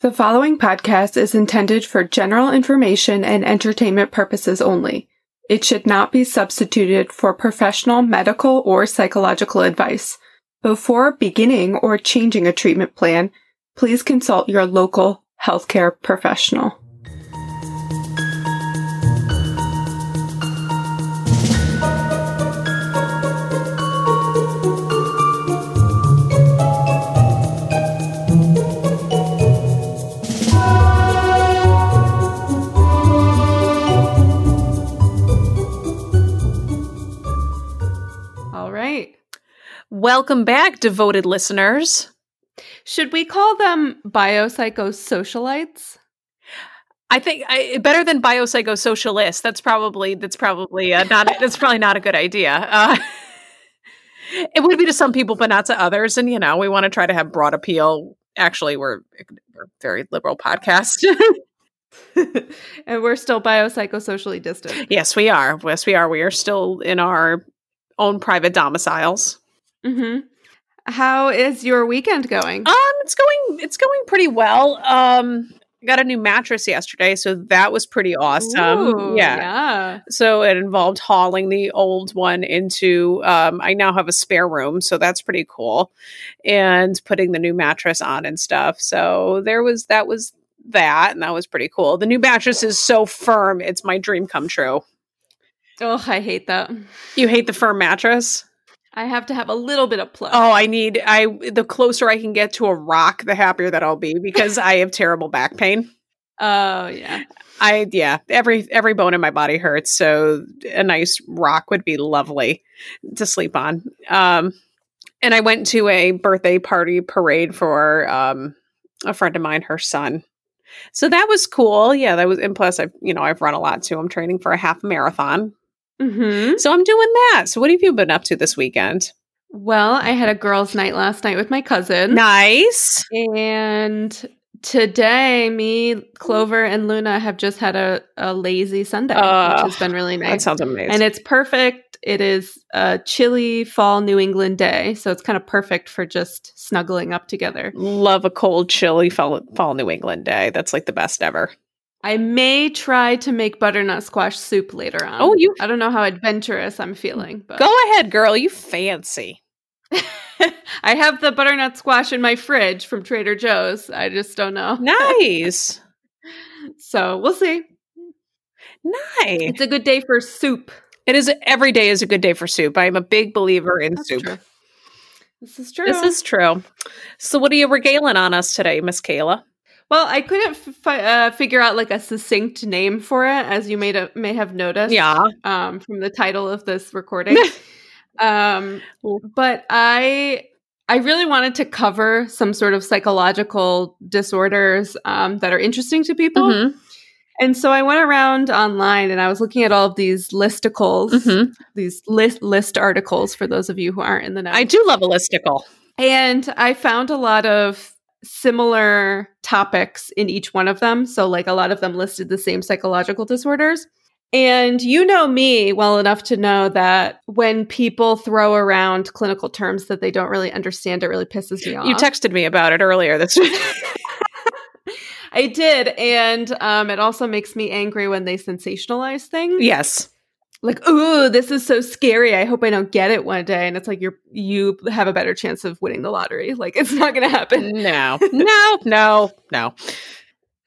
The following podcast is intended for general information and entertainment purposes only. It should not be substituted for professional medical or psychological advice. Before beginning or changing a treatment plan, please consult your local healthcare professional. Welcome back, devoted listeners. Should we call them biopsychosocialites? I think I, better than biopsychosocialist. That's probably that's probably uh, not that's probably not a good idea. Uh, it would be to some people, but not to others. And you know, we want to try to have broad appeal. Actually, we're we're a very liberal podcast. and we're still biopsychosocially distant. yes, we are. Yes, we are. We are still in our own private domiciles. Mm-hmm. How is your weekend going? Um, it's going it's going pretty well. Um, I got a new mattress yesterday, so that was pretty awesome. Ooh, yeah. yeah. So it involved hauling the old one into. Um, I now have a spare room, so that's pretty cool, and putting the new mattress on and stuff. So there was that was that, and that was pretty cool. The new mattress is so firm; it's my dream come true. Oh, I hate that. You hate the firm mattress? I have to have a little bit of play. Oh, I need I the closer I can get to a rock, the happier that I'll be because I have terrible back pain. Oh, yeah. I yeah, every every bone in my body hurts, so a nice rock would be lovely to sleep on. Um and I went to a birthday party parade for um a friend of mine, her son. So that was cool. Yeah, that was and plus I've you know, I've run a lot too. I'm training for a half marathon. Mm-hmm. So I'm doing that. So what have you been up to this weekend? Well, I had a girls' night last night with my cousin. Nice. And today, me, Clover, and Luna have just had a, a lazy Sunday, Oh, which has been really That nice. sounds amazing. And it's perfect. It is a chilly fall New England day. So it's kind of perfect for just snuggling up together. Love a cold, chilly fall, fall New England day. That's like the best ever. I may try to make butternut squash soup later on. Oh, you- I don't know how adventurous I'm feeling, but Go ahead, girl. You fancy. I have the butternut squash in my fridge from Trader Joe's. I just don't know. Nice. So we'll see. nice. It's a good day for soup. It is every day is a good day for soup. I am a big believer in That's soup. true. This is true. This is true. So, what are you regaling on us today, Miss Kayla? Well, I couldn't fi- uh, figure out like a succinct name for it, as you may have, may have noticed. Yeah. um, from the title of this recording. um, but I I really wanted to cover some sort of psychological disorders um, that are interesting to people. Mhm, And so I went around online and I was looking at all of these listicles, mhm. these list list articles for those of you who aren't in the know. I do love a listicle. And I found a lot of similar topics in each one of them. So, like, a lot of them listed the same psychological disorders. And you know me well enough to know that when people throw around clinical terms that they don't really understand, it really pisses me off. You texted me about it earlier this week. I did. And um, it also makes me angry when they sensationalize things. yes. Like, ooh, this is so scary. I hope I don't get it one day. And it's like you're you have a better chance of winning the lottery. Like it's not gonna happen. No, no, no, no.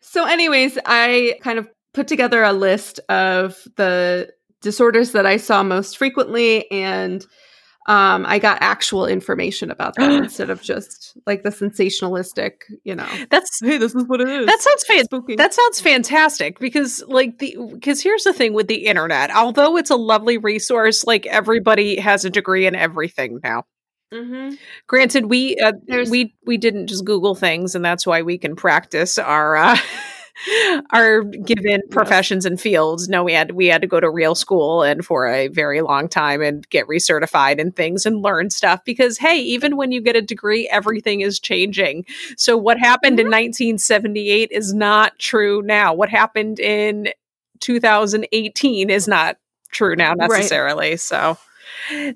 So, anyways, I kind of put together a list of the disorders that I saw most frequently, and um, I got actual information about that instead of just like the sensationalistic, you know. That's Hey, this is what it is. that sounds fantastic. spooky. That sounds fantastic because like the because here's the thing with the internet. Although it's a lovely resource, like everybody has a degree in everything now. Mhm. Granted, we uh, we we didn't just Google things, and that's why we can practice our uh, our given professions and fields. No, we had we had to go to real school and for a very long time and get recertified and things and learn stuff because hey, even when you get a degree, everything is changing. So what happened in 1978 is not true now. What happened in 2018 is not true now Right. necessarily. So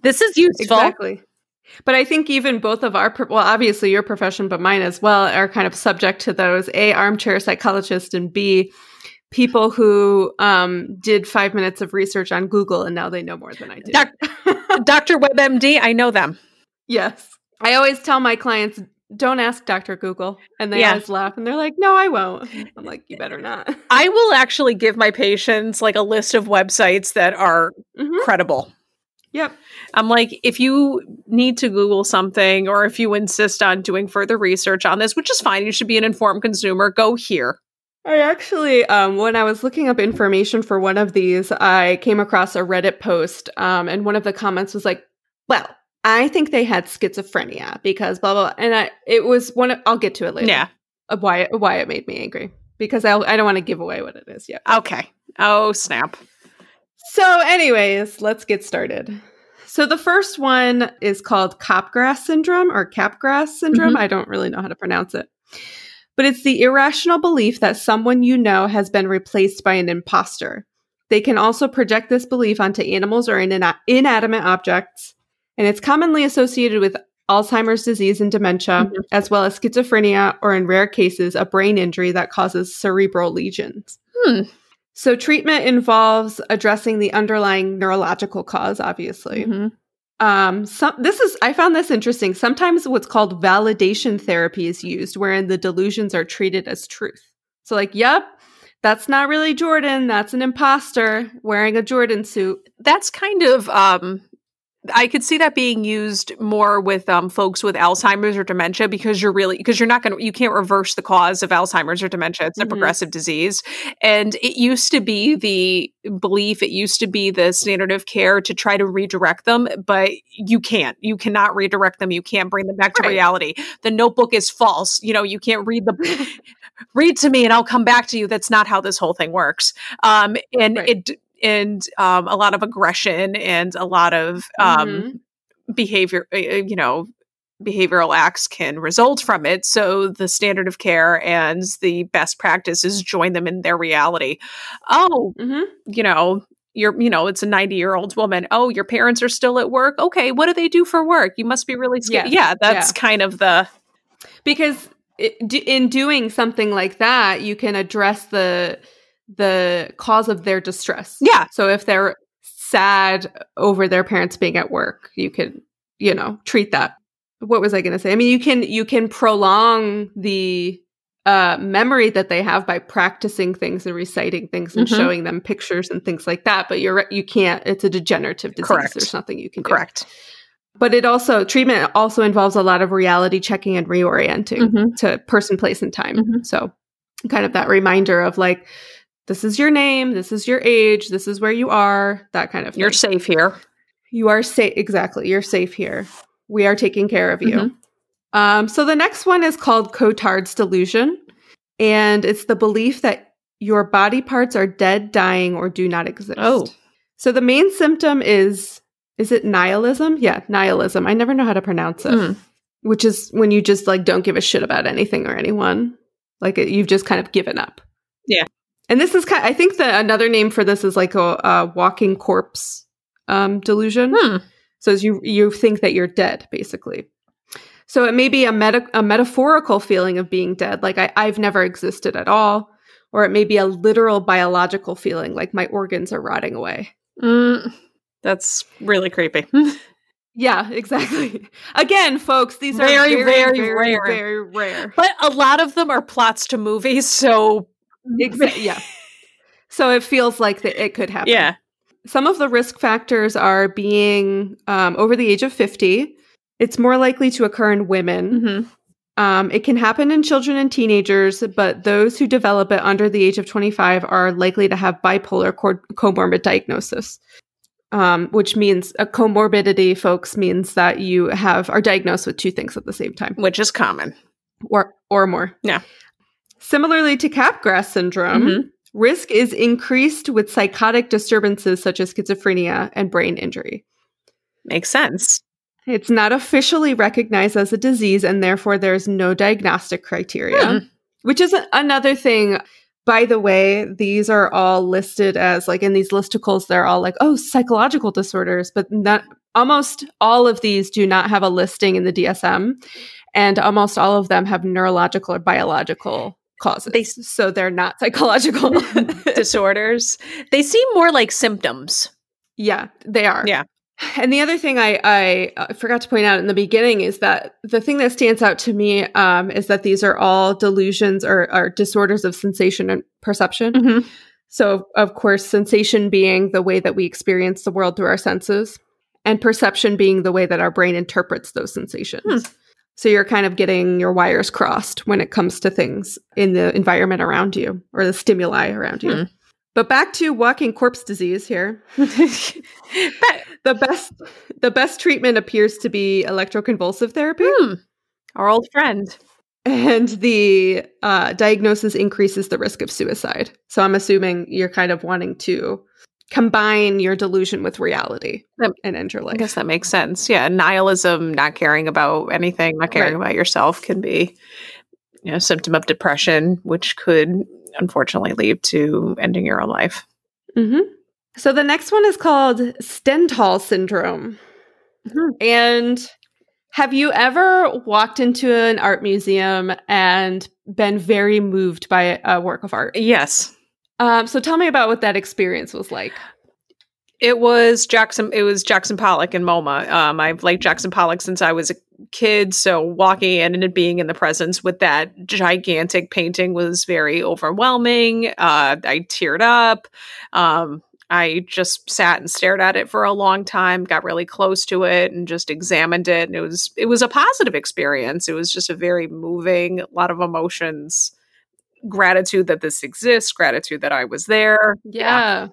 this is useful. Exactly. But I think even both of our, well, obviously your profession, but mine as well, are kind of subject to those A, armchair psychologist, and B, people who um, did five minutes of research on Google and now they know more than I do. Doc- Dr. WebMD, I know them. Yes. I always tell my clients, don't ask Dr. Google. And they Yeah. always laugh and they're like, no, I won't. I'm like, you better not. I will actually give my patients like a list of websites that are Mhm. credible. Yep. I'm like, if you need to Google something or if you insist on doing further research on this, which is fine, you should be an informed consumer, go here. I actually, um, when I was looking up information for one of these, I came across a Reddit post, um, and one of the comments was like, "Well, I think they had schizophrenia because blah blah." blah. And I, it was one. Of, I'll get to it later. Yeah. of why it, why it made me angry because I I don't want to give away what it is yet. Okay. Oh, snap. So, anyways, let's get started. So the first one is called Capgras syndrome or Capgras syndrome. Mhm. I don't really know how to pronounce it. But it's the irrational belief that someone you know has been replaced by an imposter. They can also project this belief onto animals or in- inanimate objects, and it's commonly associated with Alzheimer's disease and dementia, Mhm. as well as schizophrenia, or in rare cases, a brain injury that causes cerebral lesions. Hmm. So, treatment involves addressing the underlying neurological cause, obviously. Mhm. Um, some this is I found this interesting. Sometimes what's called validation therapy is used, wherein the delusions are treated as truth. So, like, yep, that's not really Jordan. That's an imposter wearing a Jordan suit. That's kind of um I could see that being used more with um, folks with Alzheimer's or dementia because you're really because you're not going to you can't reverse the cause of Alzheimer's or dementia. It's a Mhm. progressive disease, and it used to be the belief. It used to be the standard of care to try to redirect them, but you can't. You cannot redirect them. You can't bring them back to Right. reality. The Notebook is false. You know you can't read the read to me and I'll come back to you. That's not how this whole thing works. Um, and Right. it and um, a lot of aggression and a lot of um, Mhm. behavior, uh, you know, behavioral acts can result from it. So the standard of care and the best practices join them in their reality. Oh, Mhm. you know. You're, you know, it's a 90 year old woman. Oh, your parents are still at work. Okay, what do they do for work? You must be really scared. Yes, Yeah, that's kind of the because in doing something like that, you can address the the cause of their distress. yeah, So if they're sad over their parents being at work, you could, you know, treat that. What was I going to say? I mean, you can you can prolong the uh, memory that they have by practicing things and reciting things and Mhm. showing them pictures and things like that. But you're right- you can't. It's a degenerative disease. Correct. There's nothing you can do. correct. But it also treatment also involves a lot of reality checking and reorienting Mhm. to person, place, and time. Mhm. So, kind of that reminder of like, this is your name, this is your age, this is where you are, that kind of thing. You're safe here. you are safe. Exactly, you're safe here. We are taking care of you. Mhm. Um, so the next one is called Cotard's delusion, and it's the belief that your body parts are dead, dying, or do not exist. Oh. so the main symptom is is it nihilism? Yeah, nihilism. I never know how to pronounce it Hmm. which is when you just like don't give a shit about anything or anyone like it, you've just kind of given up Yeah. And this is kind i think that another name for this is like a, a walking corpse um, delusion Hmm. so as you you think that you're dead basically so it may be a meta- a metaphorical feeling of being dead like I, i've never existed at all or it may be a literal biological feeling like my organs are rotting away Mm, that's really creepy. yeah exactly again folks these are Very, very very very rare. very rare but a lot of them are plots to movies, so Exa- yeah. So it feels like that it could happen. yeah. Some of the risk factors are being um, over the age of 50. It's more likely to occur in women. Mhm. Um, it can happen in children and teenagers, but those who develop it under the age of 25 are likely to have bipolar co- comorbid diagnosis. Um, which means a comorbidity, folks, means that you have are diagnosed with two things at the same time Which is common. or or more. Yeah. Similarly to Capgras syndrome, Mhm. risk is increased with psychotic disturbances such as schizophrenia and brain injury. Makes sense. It's not officially recognized as a disease, and therefore there's no diagnostic criteria, Hmm. which is another thing. By the way, these are all listed as like in these listicles, they're all like, oh, psychological disorders, but not almost all of these do not have a listing in the DSM, and almost all of them have neurological or biological causes. They- so they're not psychological. Disorders. They seem more like symptoms. yeah, they are. Yeah. And the other thing I, I uh, forgot to point out in the beginning is that the thing that stands out to me um, is that these are all delusions or, or disorders of sensation and perception. Mm-hmm. So, of course, sensation being the way that we experience the world through our senses, and perception being the way that our brain interprets those sensations. Hmm. So, you're kind of getting your wires crossed when it comes to things in the environment around you or the stimuli around you. Hmm. But back to walking corpse disease here. The best the best treatment appears to be electroconvulsive therapy. Hmm. Our old friend. And the uh, diagnosis increases the risk of suicide. So I'm assuming you're kind of wanting to combine your delusion with reality Yep. and end your I guess that makes sense. Yeah, nihilism, not caring about anything, not caring Right. about yourself can be you know, symptom of depression, which could unfortunately lead to ending your own life. hmm So the next one is called Stendhal syndrome. Mhm. And have you ever walked into an art museum and been very moved by a work of art? Yes. Um, so tell me about what that experience was like. It was Jackson. It was Jackson Pollock in MoMA. Um, I've liked Jackson Pollock since I was a kid, so walking in and being in the presence with that gigantic painting was very overwhelming. Uh, I teared up. Um, I just sat and stared at it for a long time. Got really close to it and just examined it. And it was it was a positive experience. It was just a very moving, a lot of emotions, gratitude that this exists, gratitude that I was there. Yeah.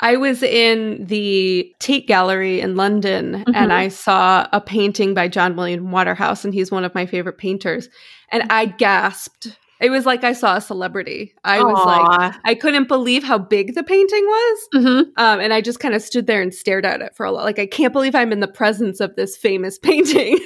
I was in the Tate Gallery in London Mhm. and I saw a painting by John William Waterhouse, and he's one of my favorite painters. And I gasped. It was like I saw a celebrity. I was like, I couldn't believe how big the painting was. hmm Um, and I just kind of stood there and stared at it for a lot. Like, I can't believe I'm in the presence of this famous painting.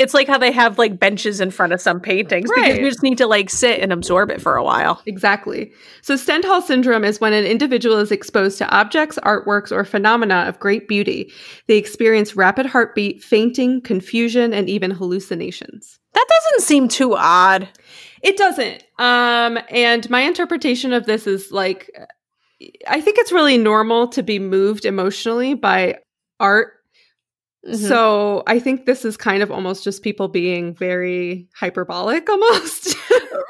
It's like how they have like benches in front of some paintings because you just need to like sit and absorb it for a while. Exactly. So, Stendhal syndrome is when an individual is exposed to objects, artworks, or phenomena of great beauty. They experience rapid heartbeat, fainting, confusion, and even hallucinations. That doesn't seem too odd. It doesn't. Um, and my interpretation of this is like, I think it's really normal to be moved emotionally by art. Mhm. So I think this is kind of almost just people being very hyperbolic almost.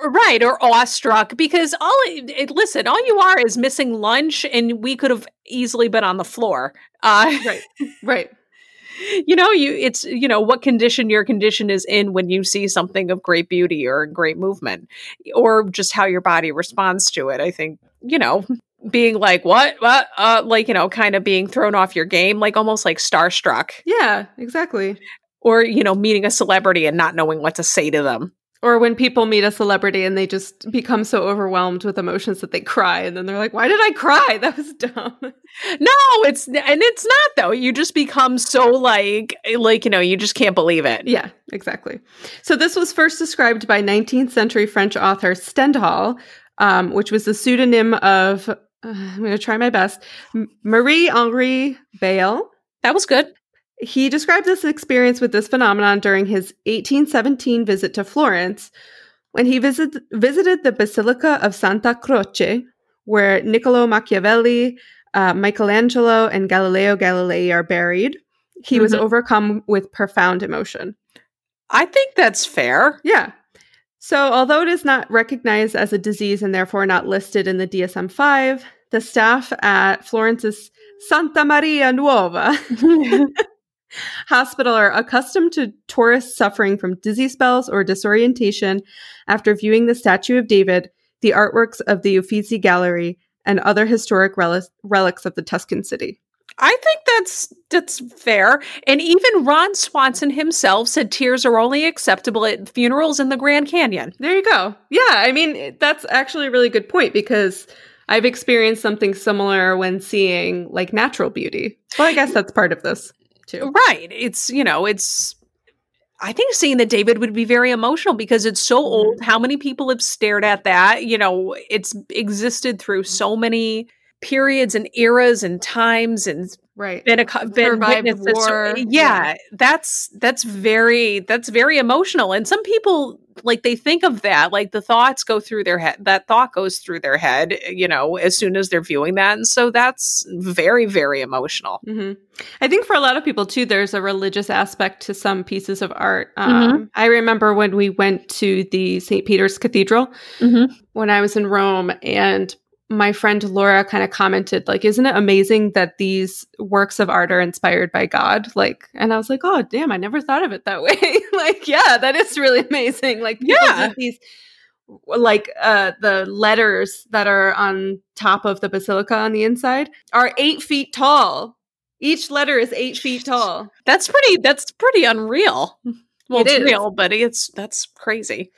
right or awestruck because all listen, all you are is missing lunch, and we could have easily been on the floor. Uh, right. Right. you know, you it's you know what condition your condition is in when you see something of great beauty or great movement, or just how your body responds to it. I think you know being like what what uh like you know kind of being thrown off your game like almost like starstruck Yeah, exactly. or you know meeting a celebrity and not knowing what to say to them Or when people meet a celebrity and they just become so overwhelmed with emotions that they cry, and then they're like, "Why did I cry? That was dumb." no it's and it's not though you just become so like like you know you just can't believe it yeah, exactly. So this was first described by 19th century French author Stendhal, um, which was the pseudonym of. Uh, I'm going to try my best. Marie Henri Bayle. that was good He described this experience with this phenomenon during his 1817 visit to Florence when he visit, visited the Basilica of Santa Croce, where Niccolo Machiavelli, uh, Michelangelo, and Galileo Galilei are buried. He was Mhm. overcome with profound emotion. i think that's fair Yeah. So, although it is not recognized as a disease and therefore not listed in the DSM 5, the staff at Florence's Santa Maria Nuova hospital are accustomed to tourists suffering from dizzy spells or disorientation after viewing the statue of David, the artworks of the Uffizi Gallery, and other historic rel- relics of the Tuscan city. I think that's that's fair. And even Ron Swanson himself said tears are only acceptable at funerals in the Grand Canyon. There you go. Yeah, I mean, that's actually a really good point because I've experienced something similar when seeing like natural beauty. Well, I guess that's part of this too. Right. It's, you know, it's I think seeing the David would be very emotional because it's so mm-hmm. old. How many people have stared at that? You know, it's existed through so many periods and eras and times and right. been a been Survived witnessed this- war. yeah, Yeah. that's that's very that's very emotional and some people like they think of that like the thoughts go through their head that thought goes through their head you know as soon as they're viewing that and so that's very very emotional hmm I think for a lot of people too, there's a religious aspect to some pieces of art. Um, I remember when we went to the St. Peter's Cathedral mm-hmm. when I was in Rome, and my friend Laura kind of commented, like, "Isn't it amazing that these works of art are inspired by God?" Like, and I was like, "Oh, damn, I never thought of it that way." like, yeah, that is really amazing. Like, people Yeah. these like uh the letters that are on top of the basilica on the inside are eight feet tall each letter is eight feet tall that's pretty that's pretty unreal well It it's is. real but it's that's crazy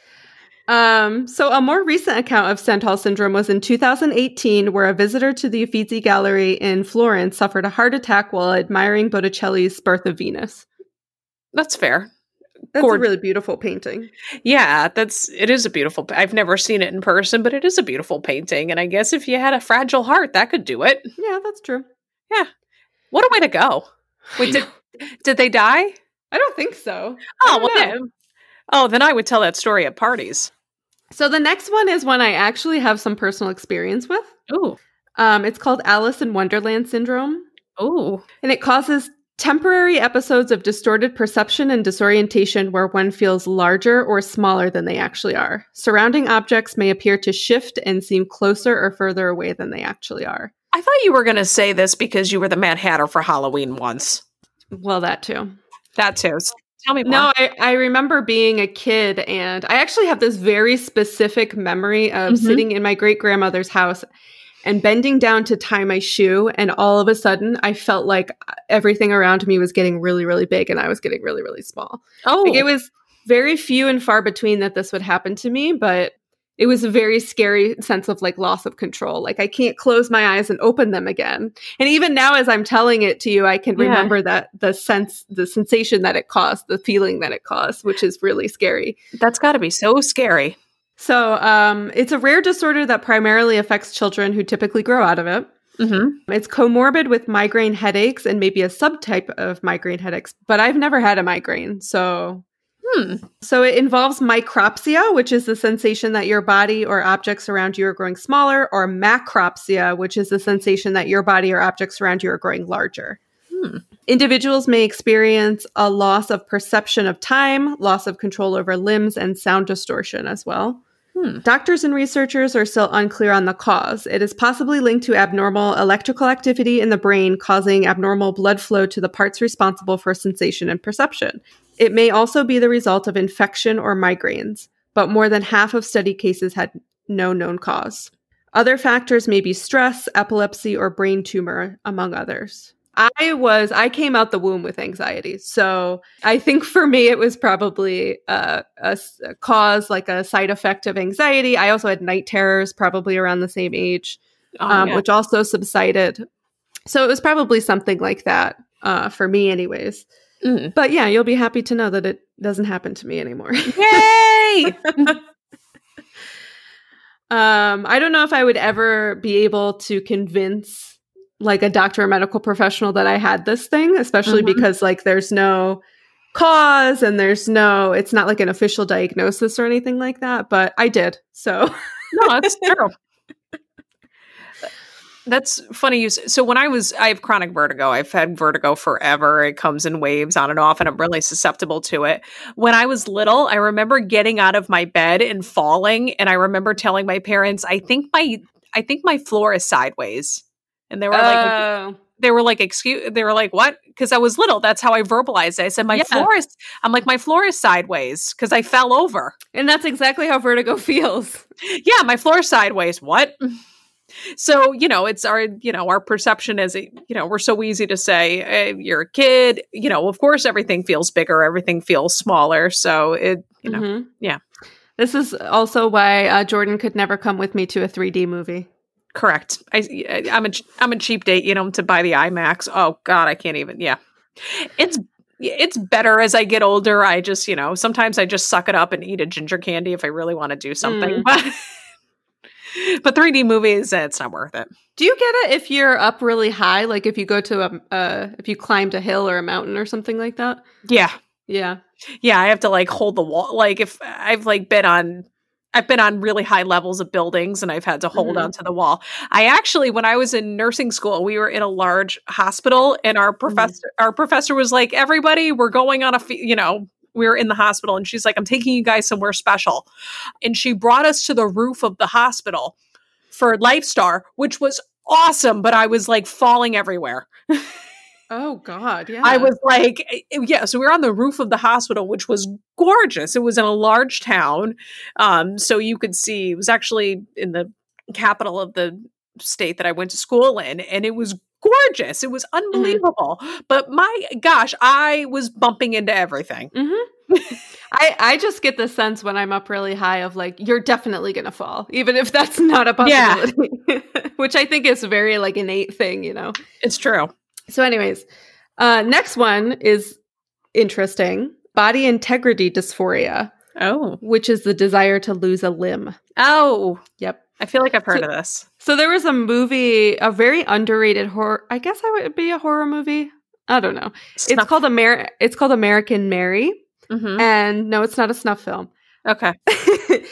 um so a more recent account of Stendhal syndrome was in 2018 where a visitor to the uffizi gallery in florence suffered a heart attack while admiring botticelli's birth of venus. That's fair. That's Gorgeous. a really beautiful painting. Yeah that's it is a beautiful i've never seen it in person but it is a beautiful painting and i guess if you had a fragile heart that could do it. Yeah that's true. Yeah, what a way to go. Wait did did they die? I don't think so. Oh, well. Oh, then I would tell that story at parties. so the next one is one i actually have some personal experience with Ooh, um it's called alice in wonderland syndrome ooh, and it causes temporary episodes of distorted perception and disorientation where one feels larger or smaller than they actually are. Surrounding objects may appear to shift and seem closer or further away than they actually are. I thought you were going to say this because you were the Mad Hatter for Halloween once. Well, that too. That too. Tell me more. No, I, I remember being a kid, and I actually have this very specific memory of Mhm. sitting in my great grandmother's house and bending down to tie my shoe. And all of a sudden, I felt like everything around me was getting really, really big, and I was getting really, really small. oh, Like it was very few and far between that this would happen to me, but it was a very scary sense of like loss of control. Like I can't close my eyes and open them again. And even now as I'm telling it to you, I can Yeah. remember that the sense the sensation that it caused, the feeling that it caused, which is really scary. that's got to be so scary. So, um it's a rare disorder that primarily affects children who typically grow out of it. Mm-hmm. It's comorbid with migraine headaches and maybe a subtype of migraine headaches, but I've never had a migraine. So, Hmm. So it involves micropsia, which is the sensation that your body or objects around you are growing smaller, or macropsia, which is the sensation that your body or objects around you are growing larger. Hmm. Individuals may experience a loss of perception of time, loss of control over limbs, and sound distortion as well. Hmm. Doctors and researchers are still unclear on the cause. It is possibly linked to abnormal electrical activity in the brain, causing abnormal blood flow to the parts responsible for sensation and perception. It may also be the result of infection or migraines, but more than half of study cases had no known cause. Other factors may be stress, epilepsy, or brain tumor, among others. I was I came out the womb with anxiety, so I think for me it was probably a a, s- a cause, like a side effect of anxiety. I also had night terrors, probably around the same age, Oh, um, yeah. which also subsided. So it was probably something like that uh, for me, anyways. Mm. But yeah, you'll be happy to know that it doesn't happen to me anymore. Yay! um, I don't know if I would ever be able to convince like a doctor or medical professional that I had this thing, especially Mhm. because like there's no cause and there's no it's not like an official diagnosis or anything like that, but I did. So no, that's true. That's funny. You so when I was, I have chronic vertigo. I've had vertigo forever. It comes in waves on and off, and I'm really susceptible to it. When I was little, I remember getting out of my bed and falling, and I remember telling my parents, "I think my, I think my floor is sideways," and they were like, Oh. they were like, "Excuse," they were like, "What?" Because I was little. That's how I verbalized it. I said, "My Yeah. floor is," I'm like, "My floor is sideways," because I fell over. and that's exactly how vertigo feels. yeah, my floor sideways. What? So, you know, it's our, you know, our perception is, you know, we're so easy to say, hey, you're a kid, you know, of course everything feels bigger, everything feels smaller. So it, you know, Mhm. yeah. This is also why uh, Jordan could never come with me to a 3D movie. correct. I, I'm a, I'm a cheap date, you know, to buy the IMAX. Oh God, I can't even, yeah. It's, it's better as I get older. I just, you know, sometimes I just suck it up and eat a ginger candy if I really want to do something. Mm. But but 3D movies, it's not worth it. Do you get it if you're up really high? Like if you go to a, uh, if you climbed a hill or a mountain or something like that? Yeah. Yeah. Yeah. I have to like hold the wall. Like if I've like been on I've been on really high levels of buildings and I've had to hold Mhm. onto the wall. I actually, when I was in nursing school, we were in a large hospital and our professor, our professor was like, everybody, we're going on a, you know, we were in the hospital and she's like, I'm taking you guys somewhere special. And she brought us to the roof of the hospital for Lifestar, which was awesome, but I was like falling everywhere. Oh God. Yeah. I was like, eh, yeah. So we were on the roof of the hospital, which was gorgeous. It was in a large town, um, so you could see. It was actually in the capital of the state that I went to school in, and it was gorgeous. It was unbelievable. But my gosh, I was bumping into everything. Mm-hmm. I I just get the sense when I'm up really high of like you're definitely gonna fall, even if that's not a Yeah. possibility. Which I think is very like innate thing, you know. It's true. So, anyways, uh, next one is interesting: body integrity dysphoria, Oh, which is the desire to lose a limb. oh, Yep. I feel like I've heard So- of this. So there was a movie, a very underrated horror. I guess I would be a horror movie. I don't know. It's Snuff- called Amer. It's called American Mary, Mhm. and no, it's not a snuff film. Okay.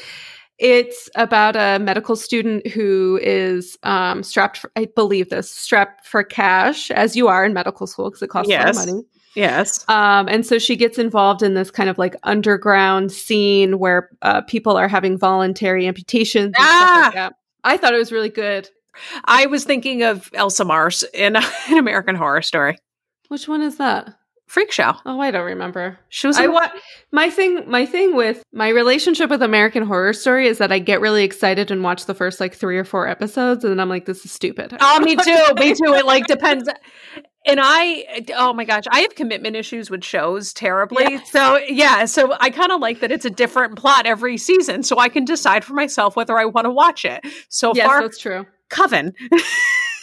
it's about a medical student who is um, strapped, for, I believe this, strapped for cash, as you are in medical school because it costs a lot of money. Yes. Um, and so she gets involved in this kind of like underground scene where uh, people are having voluntary amputations. And stuff Ah! like that. I thought it was really good. I was thinking of Elsa Mars in an American Horror Story. Which one is that? Freak Show. Oh, I don't remember. She was. I wa- my thing my thing with my relationship with American Horror Story is that I get really excited and watch the first like 3 or 4 episodes and then I'm like this is stupid. Oh, me too. Me too. It like depends. And I, oh my gosh, I have commitment issues with shows terribly. Yeah. So yeah, so I kind of like that it's a different plot every season, so I can decide for myself whether I want to watch it. So yes, far, that's true. Coven.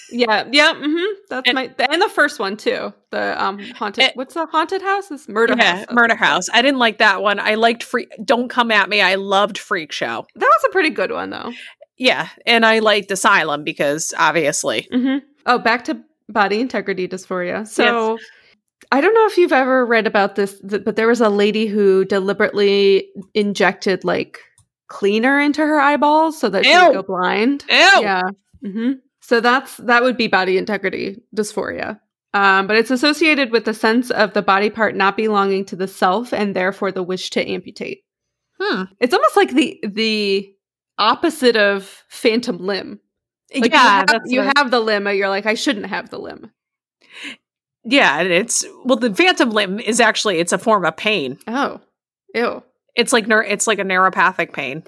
Yeah, yeah, mm-hmm. That's And- my and the first one too. The um haunted It- what's the haunted house? It's murder yeah, house. Murder House. I didn't like that one. I liked Freak. Don't come at me. I loved Freak Show. That was a pretty good one though. Yeah, and I liked Asylum because obviously. hmm Oh, back to body integrity dysphoria. So I don't know if you've ever read about this, th- but there was a lady who deliberately injected like cleaner into her eyeballs so that she Ew. would go blind. Ew. Yeah. hmm So that's that would be body integrity dysphoria. Um, but it's associated with the sense of the body part not belonging to the self and therefore the wish to amputate. Hmm. It's almost like the the opposite of phantom limb. Like yeah, you, have, you have the limb, but you're like, I shouldn't have the limb. yeah. and It's well, the phantom limb is actually it's a form of pain. Oh, ew. It's like neur- it's like a neuropathic pain.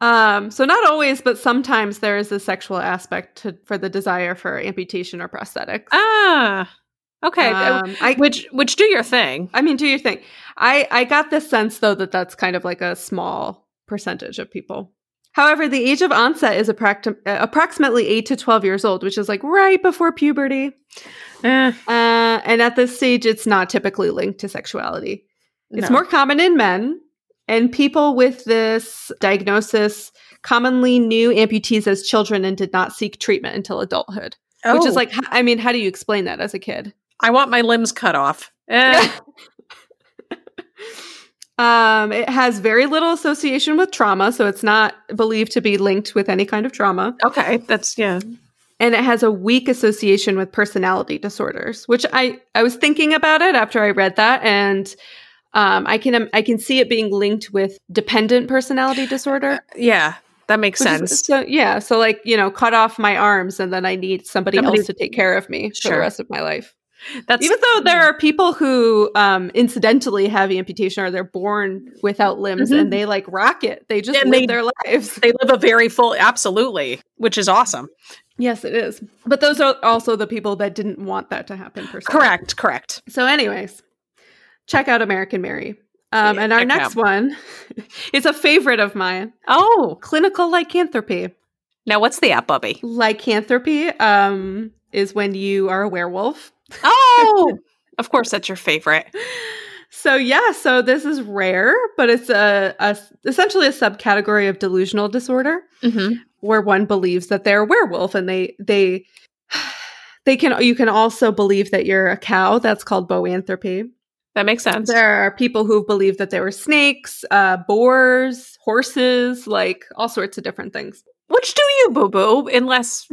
Um, so not always, but sometimes there is a sexual aspect to, for the desire for amputation or prosthetics. Ah, okay. Um, I, which which do your thing. I mean, do your thing. I, I got this sense though that that's kind of like a small percentage of people. However, the age of onset is approx- uh, approximately eight to twelve years old, which is like right before puberty. Eh, Uh, and at this stage, it's not typically linked to sexuality. It's no. more common in men, and people with this diagnosis commonly knew amputees as children and did not seek treatment until adulthood. Which Oh, is like, I mean, how do you explain that as a kid? I want my limbs cut off. Eh, um, it has very little association with trauma, so it's not believed to be linked with any kind of trauma. okay, that's yeah. And it has a weak association with personality disorders, which I I was thinking about it after I read that, and um, I can I can see it being linked with dependent personality disorder. Yeah, that makes Which is- sense. so yeah, so like you know, cut off my arms, and then I need somebody, Somebody- else to take care of me for the rest of my life. That's Even though there are people who um, incidentally have amputation or they're born without limbs Mhm. and they like rock it, they just And live they- their lives. they live a very full absolutely, which is awesome. Yes, it is. But those are also the people that didn't want that to happen. Per. Correct, correct. So, anyways, check out American Mary. Um, Yeah, and our next out. one is a favorite of mine Oh, clinical lycanthropy. now what's the app, Bubby? Lycanthropy um, is when you are a werewolf. Oh, of course, that's your favorite. So, yeah, so this is rare, but it's a, a essentially a subcategory of delusional disorder. Mm-hmm. where one believes that they're a werewolf and they they they can you can also believe that you're a cow that's called boanthropy That makes sense. there are people who believe that they were snakes uh boars horses like all sorts of different things Which do you, boo boo? Unless,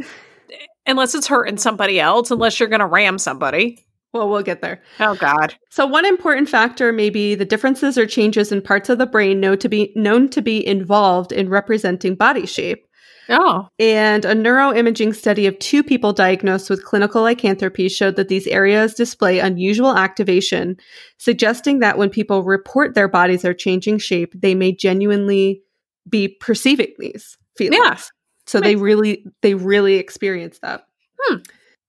unless it's hurting somebody else. Unless you're gonna ram somebody. well we'll get there Oh God. so one important factor may be the differences or changes in parts of the brain known to be known to be involved in representing body shape Oh. And a neuroimaging study of two people diagnosed with clinical lycanthropy showed that these areas display unusual activation, suggesting that when people report their bodies are changing shape, they may genuinely be perceiving these feelings. Yeah. So they really, they really experience that. Hmm.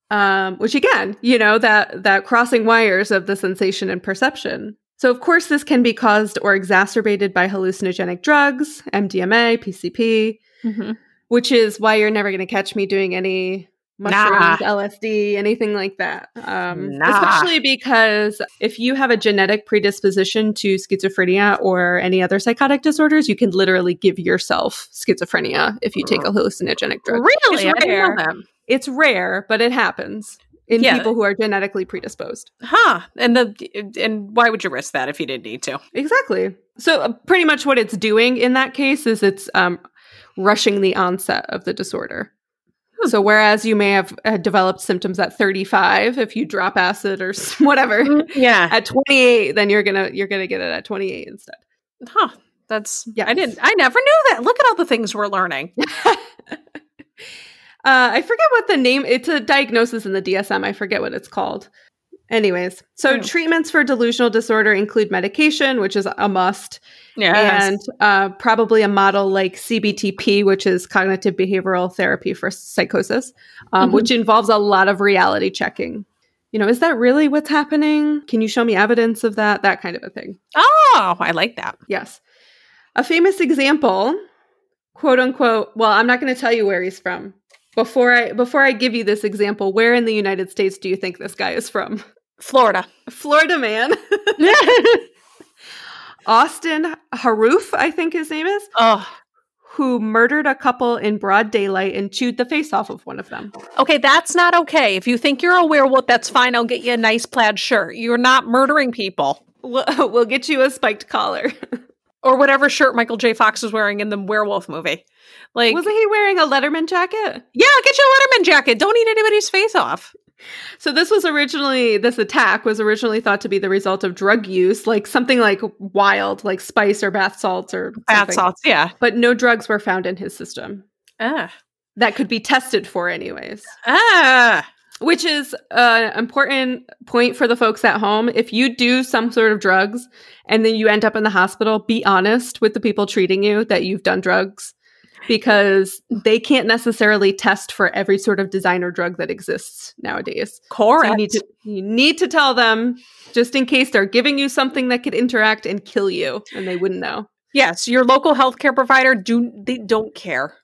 Um, which again, you know, that that crossing wires of the sensation and perception. So of course, this can be caused or exacerbated by hallucinogenic drugs, MDMA, PCP, Mhm. which is why you're never going to catch me doing any mushrooms, LSD, anything like that. Um, Nah. Especially because if you have a genetic predisposition to schizophrenia or any other psychotic disorders, you can literally give yourself schizophrenia if you take a hallucinogenic drug. Really? It's rare. It's rare, but it happens in Yeah. people who are genetically predisposed. Huh. And the and why would you risk that if you didn't need to? Exactly. So uh, pretty much what it's doing in that case is it's um, rushing the onset of the disorder. So whereas you may have uh, developed symptoms at 35 if you drop acid or whatever, Yeah. at 28 then you're going to you're to get it at 28 instead. Huh. That's yeah. I didn't I never knew that. Look at all the things we're learning. Uh, I forget what the name. It's a diagnosis in the DSM. I forget what it's called. Anyways, so Hmm. treatments for delusional disorder include medication, which is a must, Yeah. and uh, probably a model like CBTP, which is cognitive behavioral therapy for psychosis, um, Mhm. which involves a lot of reality checking. You know, is that really what's happening? Can you show me evidence of that? That kind of a thing. oh, I like that. Yes. A famous example, quote unquote, well, I'm not going to tell you where he's from. Before I before I give you this example, where in the United States do you think this guy is from? Florida. Florida man. Austin Harrouff, I think his name is, oh. who murdered a couple in broad daylight and chewed the face off of one of them. Okay, that's not okay. If you think you're a werewolf, that's fine. I'll get you a nice plaid shirt. You're not murdering people. We'll, we'll get you a spiked collar. Or whatever shirt Michael J. Fox was wearing in the werewolf movie. Like, Wasn't he wearing a Letterman jacket? yeah, get your Letterman jacket. Don't eat anybody's face off. So this was originally this attack was originally thought to be the result of drug use, like something like wild, like spice or bath salts or Bath something. salts, yeah. But no drugs were found in his system Ah. that could be tested for, anyways. Ah. Which is an important point for the folks at home. If you do some sort of drugs and then you end up in the hospital, be honest with the people treating you that you've done drugs because they can't necessarily test for every sort of designer drug that exists nowadays. So you need to you need to tell them just in case they're giving you something that could interact and kill you and they wouldn't know. yes, your local healthcare provider do they don't care.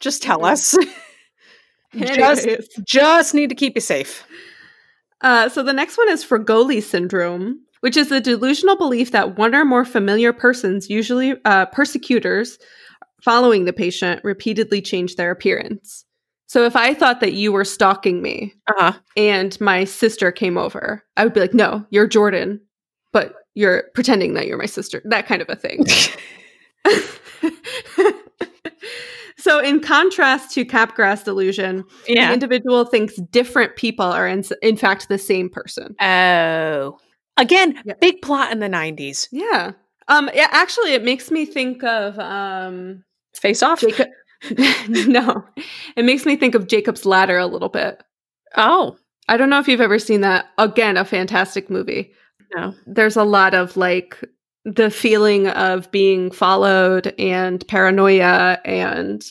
Just tell us. just just need to keep you safe. Uh, so the next one is Fregoli syndrome, which is the delusional belief that one or more familiar persons, usually uh, persecutors, following the patient, repeatedly change their appearance. So if I thought that you were stalking me Uh-huh. and my sister came over, I would be like, "No, you're Jordan, but you're pretending that you're my sister." That kind of a thing. so in contrast to Capgras delusion, the individual thinks different people are in, in fact the same person. Oh. Again, Yeah. big plot in the 90s. Yeah. Um yeah, actually it makes me think of um Face off. Jacob No. It makes me think of Jacob's Ladder a little bit. Oh. I don't know if you've ever seen that. Again, a fantastic movie. No. There's a lot of like the feeling of being followed and paranoia and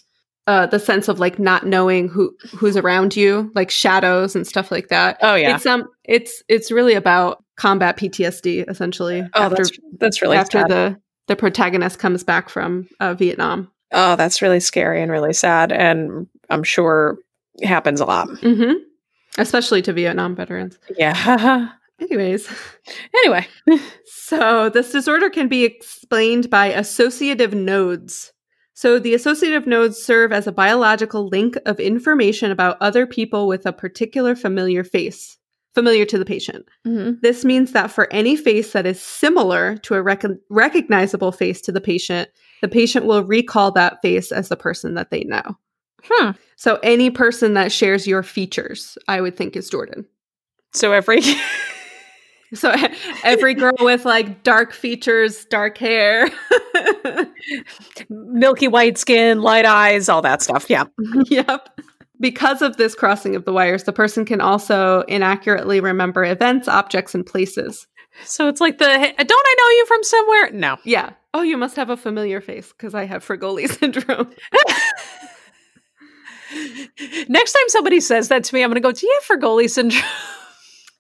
uh, the sense of like not knowing who who's around you, like shadows and stuff like that. Oh yeah. It's um, it's it's really about combat PTSD essentially. oh, after that's that's really after sad. the the protagonist comes back from uh, Vietnam. Oh, that's really scary and really sad, and I'm sure happens a lot. hmm Especially to Vietnam veterans. Yeah. Anyways, anyway. so this disorder can be explained by associative nodes. So the associative nodes serve as a biological link of information about other people with a particular familiar face, familiar to the patient. Mhm. This means that for any face that is similar to a rec- recognizable face to the patient, the patient will recall that face as the person that they know. Hmm. So any person that shares your features, I would think is Jordan. So every So every girl with like dark features, dark hair. milky white skin, light eyes, all that stuff. Yeah. yep. Because of this crossing of the wires, the person can also inaccurately remember events, objects, and places. So it's like the "Hey, don't I know you from somewhere? No. Yeah. Oh, you must have a familiar face because I have Fregoli syndrome. Next time somebody says that to me, I'm going to go, "Do you have Fregoli syndrome?"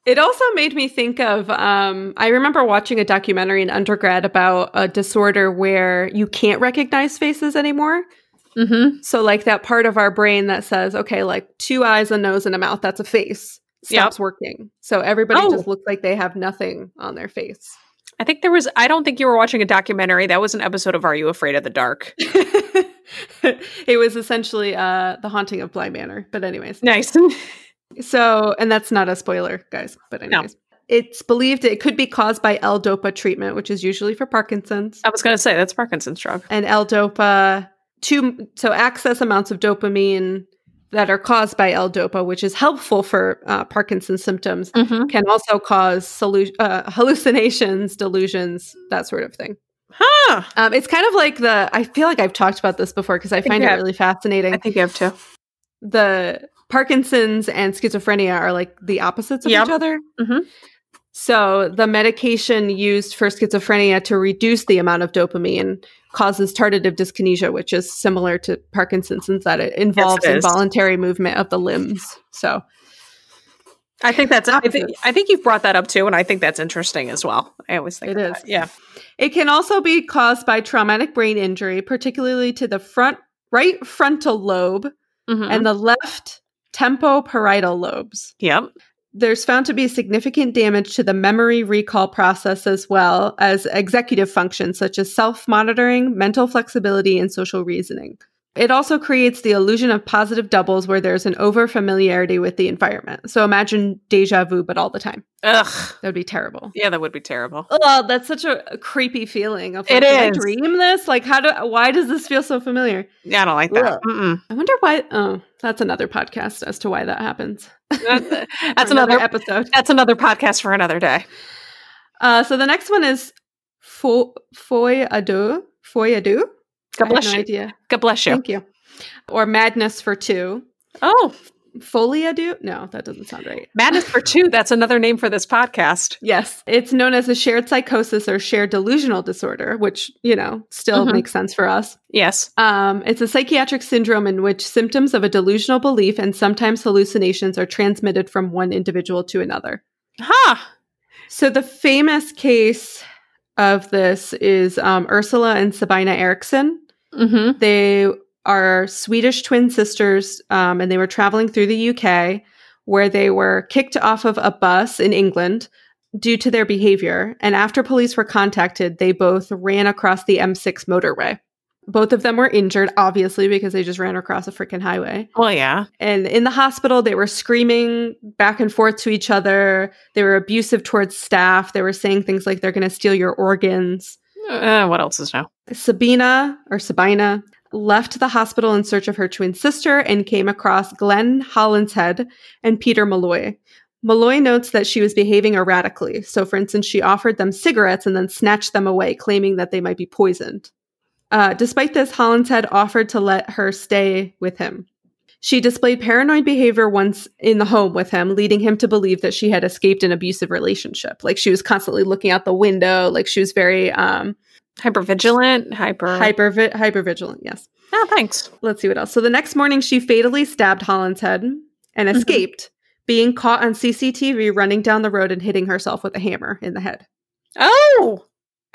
It also made me think of um, I remember watching a documentary in undergrad about a disorder where you can't recognize faces anymore. Mm-hmm. So, like that part of our brain that says, okay, like two eyes, a nose, and a mouth, that's a face, stops working. So, everybody Oh. just looks like they have nothing on their face. I think there was. I don't think you were watching a documentary. That was an episode of Are You Afraid of the Dark? it was essentially uh, the haunting of Bly Manor. But, anyways. Nice. So, and that's not a spoiler, guys. But, No. anyways. It's believed it could be caused by L-DOPA treatment, which is usually for Parkinson's. I was going to say that's Parkinson's drug. and L-DOPA two so excess amounts of dopamine that are caused by L-DOPA, which is helpful for uh, Parkinson's symptoms, Mm-hmm. can also cause solu- uh, hallucinations, delusions, that sort of thing. Huh. Um, it's kind of like the. I feel like I've talked about this before because I think find it have. really fascinating. I think you have to. the Parkinson's and schizophrenia are like the opposites of Yep. each other. Mhm. So the medication used for schizophrenia to reduce the amount of dopamine causes tardive dyskinesia, which is similar to Parkinson's in that it involves it is. involuntary movement of the limbs. So I think that's. I think. I think you've brought that up too, and I think that's interesting as well. I always think it is. that. Yeah. it can also be caused by traumatic brain injury, particularly to the front right frontal lobe Mhm. and the left tempoparietal lobes. yep. There's found to be significant damage to the memory recall process as well as executive functions such as self monitoring, mental flexibility, and social reasoning. It also creates the illusion of positive doubles where there's an over familiarity with the environment. So imagine deja vu, but all the time. Ugh. That would be terrible. Yeah, that would be terrible. Oh, that's such a, creepy feeling of It like, did. I dream this? Like, how do? Why does this feel so familiar? Yeah, I don't like that. I wonder why. Oh, that's another podcast as to why that happens. That- that's Or another. episode. That's another podcast for another day. Uh, so the next one is fo- foy ado. Foy ado. God bless no you. idea. God bless you. Thank you. Or madness for two. Oh, Folie à deux? No, that doesn't sound right. madness for two. That's another name for this podcast. Yes, it's known as a shared psychosis or shared delusional disorder, which you know still Mhm. makes sense for us. Yes. Um, it's a psychiatric syndrome in which symptoms of a delusional belief and sometimes hallucinations are transmitted from one individual to another. Huh. So the famous case of this is um, Ursula and Sabina Eriksson. Mm-hmm. They are Swedish twin sisters, um, and they were traveling through the UK where they were kicked off of a bus in England due to their behavior. And after police were contacted, they both ran across the M6 motorway. Both of them were injured, obviously, because they just ran across a freaking highway. Well, yeah. And in the hospital, they were screaming back and forth to each other. They were abusive towards staff. They were saying things like they're going to steal your organs. Uh, what else is new? Sabina or Sabina left the hospital in search of her twin sister and came across Glenn Hollinshead and Peter Malloy. Malloy notes that she was behaving erratically. So, for instance, she offered them cigarettes and then snatched them away, claiming that they might be poisoned. Uh, despite this, Hollinshead offered to let her stay with him. She displayed paranoid behavior once in the home with him, leading him to believe that she had escaped an abusive relationship. Like she was constantly looking out the window, like she was very um, Hyper vigilant. Hyper. hyper hyper vigilant. Yes. Oh, thanks. Let's see what else. So the next morning, she fatally stabbed Hollinshead and Mhm. escaped, being caught on CCTV running down the road and hitting herself with a hammer in the head. Oh.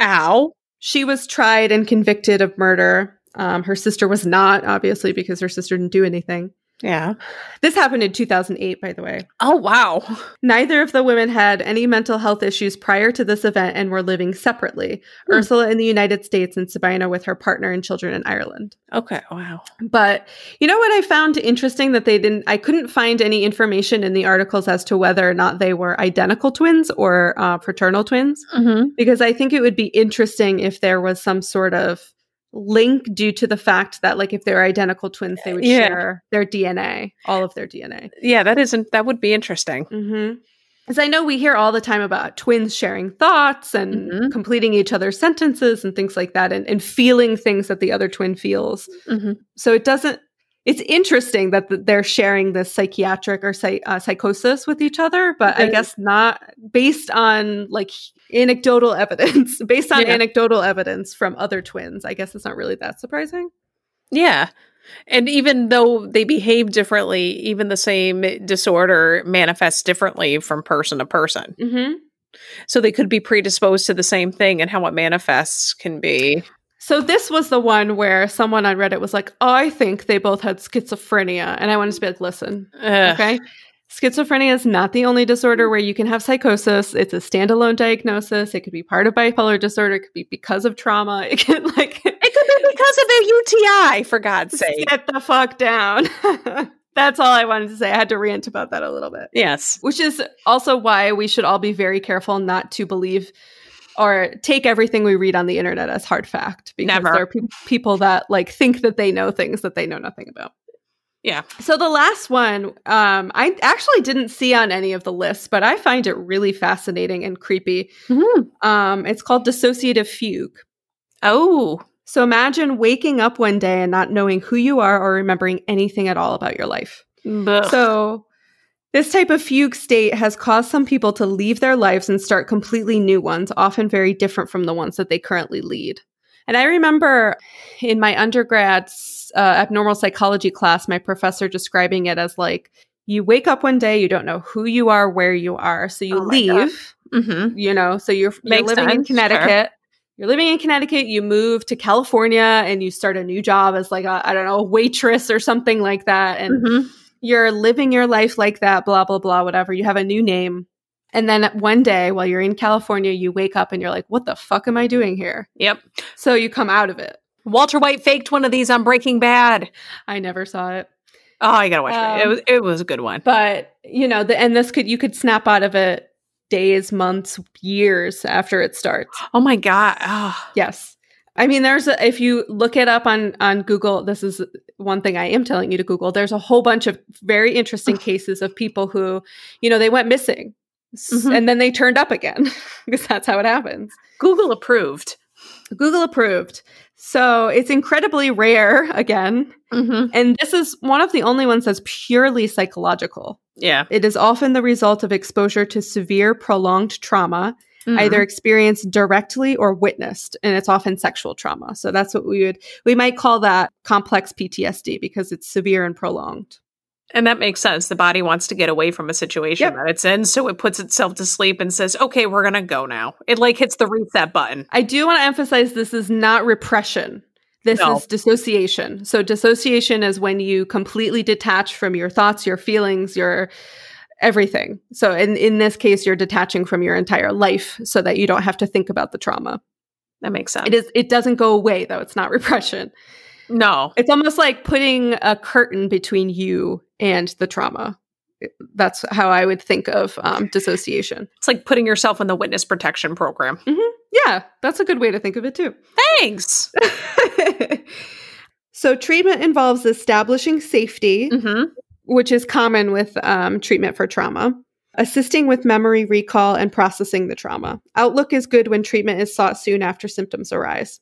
Ow. She was tried and convicted of murder. Um, her sister was not, obviously, because her sister didn't do anything. Yeah. This happened in 2008, by the way. Oh, wow. Neither of the women had any mental health issues prior to this event and were living separately. Hmm. Ursula in the United States and Sabina with her partner and children in Ireland. Okay. Wow. But you know what I found interesting that they didn't, I couldn't find any information in the articles as to whether or not they were identical twins or uh, fraternal twins, Mm-hmm. because I think it would be interesting if there was some sort of link due to the fact that, like, if they're identical twins, they would Yeah. share their DNA, all of their DNA. Yeah, that isn't, that would be interesting. Mm-hmm. Because I know we hear all the time about twins sharing thoughts and Mhm. completing each other's sentences and things like that, and, and feeling things that the other twin feels. Mm-hmm. So it doesn't. It's interesting that they're sharing this psychiatric or psy- uh, psychosis with each other, but I guess not based on like anecdotal evidence. based on Yeah. anecdotal evidence from other twins, I guess it's not really that surprising. Yeah. And even though they behave differently, even the same disorder manifests differently from person to person. Mm-hmm. So they could be predisposed to the same thing, and how it manifests can be. So this was the one where someone on Reddit was like, "I think they both had schizophrenia," and I wanted to be like, "Listen, Ugh. okay." Schizophrenia is not the only disorder where you can have psychosis. It's a standalone diagnosis. It could be part of bipolar disorder. It could be because of trauma. It could like It could be because of a UTI, for God's sake. get the fuck down. That's all I wanted to say. I had to rant about that a little bit. Yes. Which is also why we should all be very careful not to believe or take everything we read on the internet as hard fact because Never. there are pe- people that like think that they know things that they know nothing about. Yeah. So the last one, um, I actually didn't see on any of the lists, but I find it really fascinating and creepy. Mm-hmm. Um, it's called dissociative fugue. Oh. So imagine waking up one day and not knowing who you are or remembering anything at all about your life. Ugh. So, this type of fugue state has caused some people to leave their lives and start completely new ones, often very different from the ones that they currently lead. And I remember in my undergrad's uh, abnormal psychology class, my professor describing it as like, you wake up one day, you don't know who you are, where you are. So you Oh leave, Mhm. you know, so you're, you're living in sense, sure. Connecticut. You're living in Connecticut, you move to California and you start a new job as like a, I don't know, a waitress or something like that. And Mhm. You're living your life like that, blah, blah, blah, whatever. You have a new name. And then one day while you're in California, you wake up and you're like, what the fuck am I doing here? Yep. So you come out of it. Walter White faked one of these on Breaking Bad. I never saw it. Oh, I gotta watch it. It Um, was it was a good one. But, you know, the, and this could, you could snap out of it days, months, years after it starts. Oh my god. Oh. Yes. I mean, there's a, if you look it up on on Google, this is one thing I am telling you to Google. There's a whole bunch of very interesting cases of people who, you know, they went missing Mhm. and then they turned up again because that's how it happens. Google approved. Google approved. So it's incredibly rare again. Mm-hmm. And this is one of the only ones that's purely psychological. Yeah. It is often the result of exposure to severe, prolonged trauma, Mhm. either experienced directly or witnessed and it's often sexual trauma so that's what we would we might call that complex ptsd because it's severe and prolonged And that makes sense. The body wants to get away from a situation Yep. that it's in, so it puts itself to sleep and says, "Okay, we're gonna go now." It like hits the reset button. i do want to emphasize this is not repression this No. is dissociation so dissociation is when you completely detach from your thoughts your feelings your everything so in in this case you're detaching from your entire life so that you don't have to think about the trauma That makes sense. it is it doesn't go away though it's not repression no, It's almost like putting a curtain between you and the trauma. That's how I would think of um, dissociation. it's like putting yourself in the witness protection program. Yeah, that's a good way to think of it too. Thanks. so, treatment involves establishing safety, hmm which is common with um, treatment for trauma, assisting with memory recall, and processing the trauma. Outlook is good when treatment is sought soon after symptoms arise.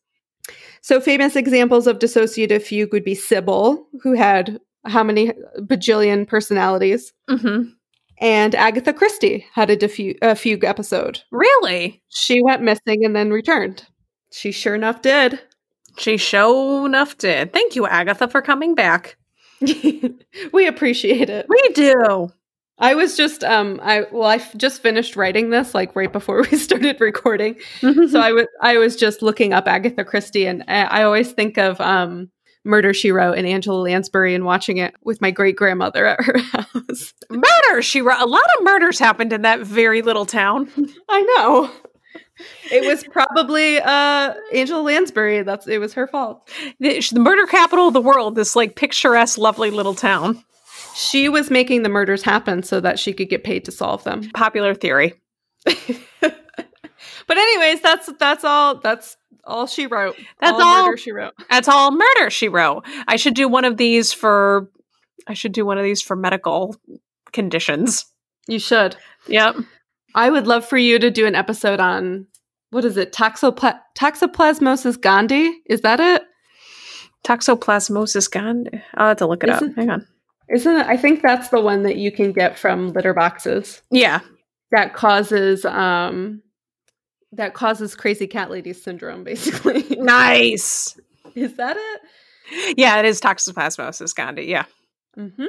So, famous examples of dissociative fugue would be Sybil, who had how many bajillion personalities, hmm and Agatha Christie had a, diffu- a fugue episode. Really? She went missing and then returned. She sure enough did. She show enough did. Thank you, Agatha, for coming back. we appreciate it. We do. I was just um I well I f- just finished writing this like right before we started recording. so I was I was just looking up Agatha Christie and I, I always think of um Murder She Wrote and Angela Lansbury and watching it with my great grandmother at her house. Murder, she wrote. A lot of murders happened in that very little town. I know. It was probably uh Angela Lansbury. That's it was her fault. The, the murder capital of the world, this like picturesque, lovely little town. She was making the murders happen so that she could get paid to solve them. Popular theory. But anyways, that's that's all that's all she wrote. That's all- murder she wrote. That's all murder, she wrote. I should do one of these for. I should do one of these for medical conditions. You should. Yep. I would love for you to do an episode on what is it? Toxopla- Toxoplasmosis gondii? Is that it? Toxoplasmosis gondii. I'll have to look it up. Hang on. Isn't it? I think that's the one that you can get from litter boxes Yeah. that causes um that causes crazy cat lady syndrome basically. Nice. is that it? Yeah, it is Toxoplasmosis gondii. Yeah. Mhm.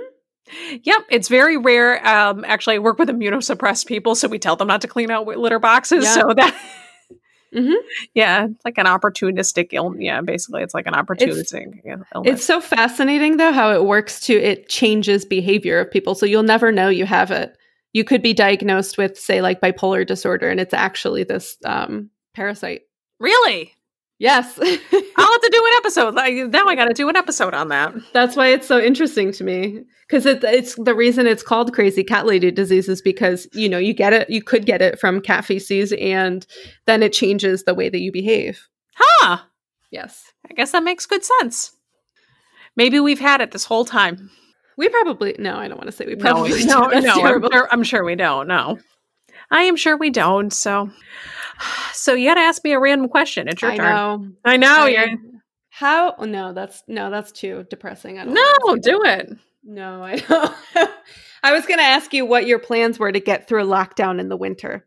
Yep, it's very rare. Um, actually, I work with immunosuppressed people, so we tell them not to clean out litter boxes. Yeah. So that, Mhm. yeah, it's like an opportunistic illness. Yeah, basically, it's like an opportunistic illness. It's so fascinating though how it works to it changes behavior of people. So you'll never know you have it. You could be diagnosed with say like bipolar disorder and it's actually this um parasite. really. Yes. I'll have to do an episode. Like, now I got to do an episode on that. That's why it's so interesting to me because it, it's the reason it's called crazy cat lady disease is because you know you get it you could get it from cat feces and then it changes the way that you behave. Huh. Yes, I guess that makes good sense. Maybe we've had it this whole time. we probably no, I don't want to say we No, probably do. no, no. I'm sure, I'm sure we don't. No, I am sure we don't. So, so you got to ask me a random question. It's your I turn. know. I know. I- You're How? oh, No, that's no, that's too depressing. I don't. no. Do that. it. No, I don't. I was going to ask you what your plans were to get through a lockdown in the winter.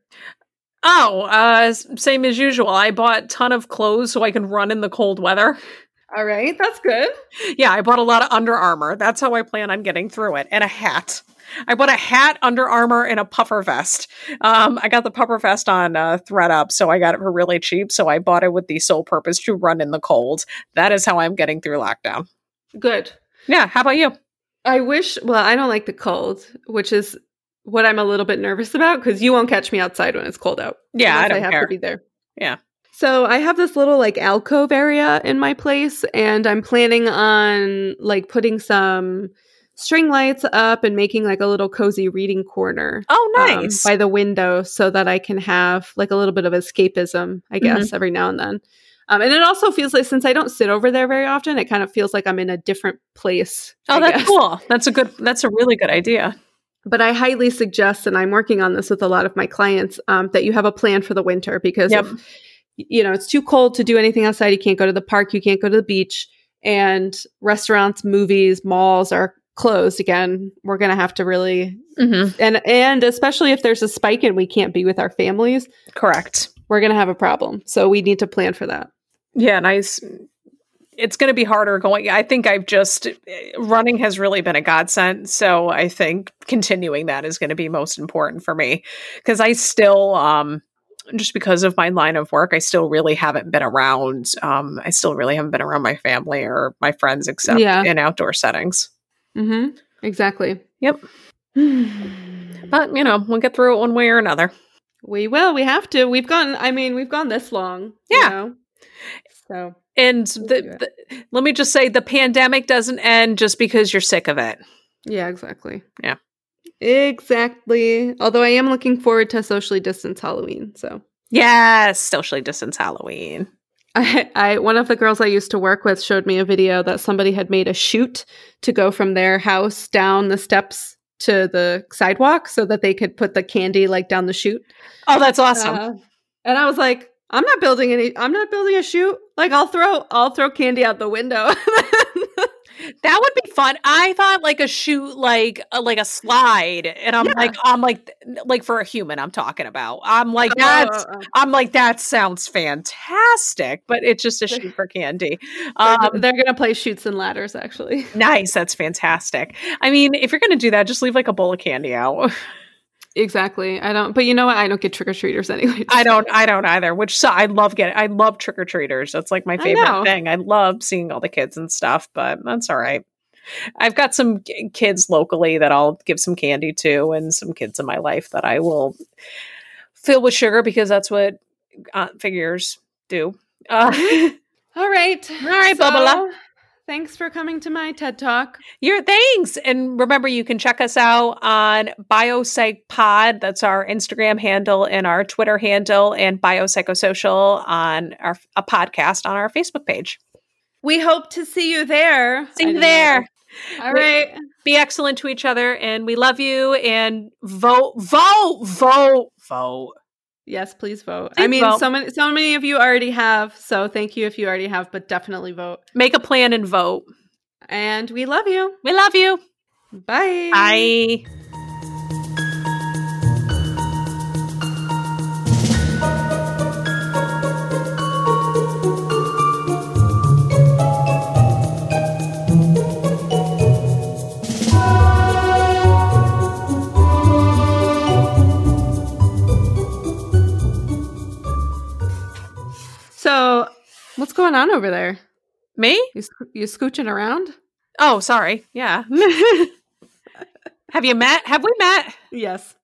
Oh, uh, same as usual. I bought a ton of clothes so I can run in the cold weather. All right, that's good. Yeah, I bought a lot of Under Armour. That's how I plan on getting through it, and a hat. I bought a hat, Under Armour, and a puffer vest. Um, I got the puffer vest on uh, ThredUp, so I got it for really cheap. So I bought it with the sole purpose to run in the cold. That is how I'm getting through lockdown. Good. Yeah, how about you? I wish. Well, I don't like the cold, which is what I'm a little bit nervous about because you won't catch me outside when it's cold out. Yeah, I don't have care. to be there. Yeah. So I have this little like alcove area in my place, and I'm planning on like putting some string lights up and making like a little cozy reading corner Oh, um, nice. by the window so that I can have like a little bit of escapism, I Mm-hmm. guess, every now and then. Um, and it also feels like since I don't sit over there very often, it kind of feels like I'm in a different place. oh, I that's guess. cool. That's a good. That's a really good idea. But I highly suggest, and I'm working on this with a lot of my clients, um, that you have a plan for the winter because Yep. if, you know it's too cold to do anything outside. You can't go to the park. You can't go to the beach, and restaurants, movies, malls are closed again. We're gonna have to really Mm-hmm. and and especially if there's a spike and we can't be with our families, Correct. we're gonna have a problem. So we need to plan for that. Yeah, nice. It's going to be harder going. I think I've just running has really been a godsend. So I think continuing that is going to be most important for me because I still, um, just because of my line of work, I still really haven't been around. Um, I still really haven't been around my family or my friends except Yeah. in outdoor settings. Mm-hmm. Exactly. Yep. But you know, we'll get through it one way or another. we will. We have to. We've gone. I mean, we've gone this long. you Yeah. know? So And the, the, let me just say, the pandemic doesn't end just because you're sick of it. Yeah, exactly. Yeah. Exactly. Although I am looking forward to socially distanced Halloween. So Yes, socially distance Halloween. I, I one of the girls I used to work with showed me a video that somebody had made a chute to go from their house down the steps to the sidewalk so that they could put the candy like down the chute. Oh, that's awesome. Uh, and I was like, I'm not building any I'm not building a chute. Like I'll throw I'll throw candy out the window. that would be fun. I thought like a shoot, like a, like a slide, and I'm Yeah. like, I'm like, like for a human, I'm talking about. I'm like, that's, Uh, uh, I'm like, that sounds fantastic, but it's just a shoot for candy. they're, Um, they're gonna play chutes and ladders actually. nice, that's fantastic. I mean, if you're gonna do that, just leave like a bowl of candy out. Exactly. I don't. But you know what? I don't get trick or treaters anyway. I don't. I don't either. Which so I love getting. I love trick or treaters. That's like my favorite know. thing. I love seeing all the kids and stuff. But that's all right. I've got some k- kids locally that I'll give some candy to, and some kids in my life that I will fill with sugar because that's what aunt figures do. Uh, All right. All right, Bubba. Thanks for coming to my TED Talk. Your thanks. And remember, you can check us out on Biopsych Pod. That's our Instagram handle and our Twitter handle, and Biopsychosocial on our a podcast on our Facebook page. We hope to see you there. See you there. know. All right. Be excellent to each other, and we love you. And vote, vote, vote, vote. Yes, please vote. Please I mean, vote. so many, so many of you already have. So thank you if you already have, but definitely vote. Make a plan and vote. And we love you. We love you. Bye. Bye. So, what's going on over there? Me? You you scooching around? Oh, sorry. Yeah. Have you met? Have we met? Yes.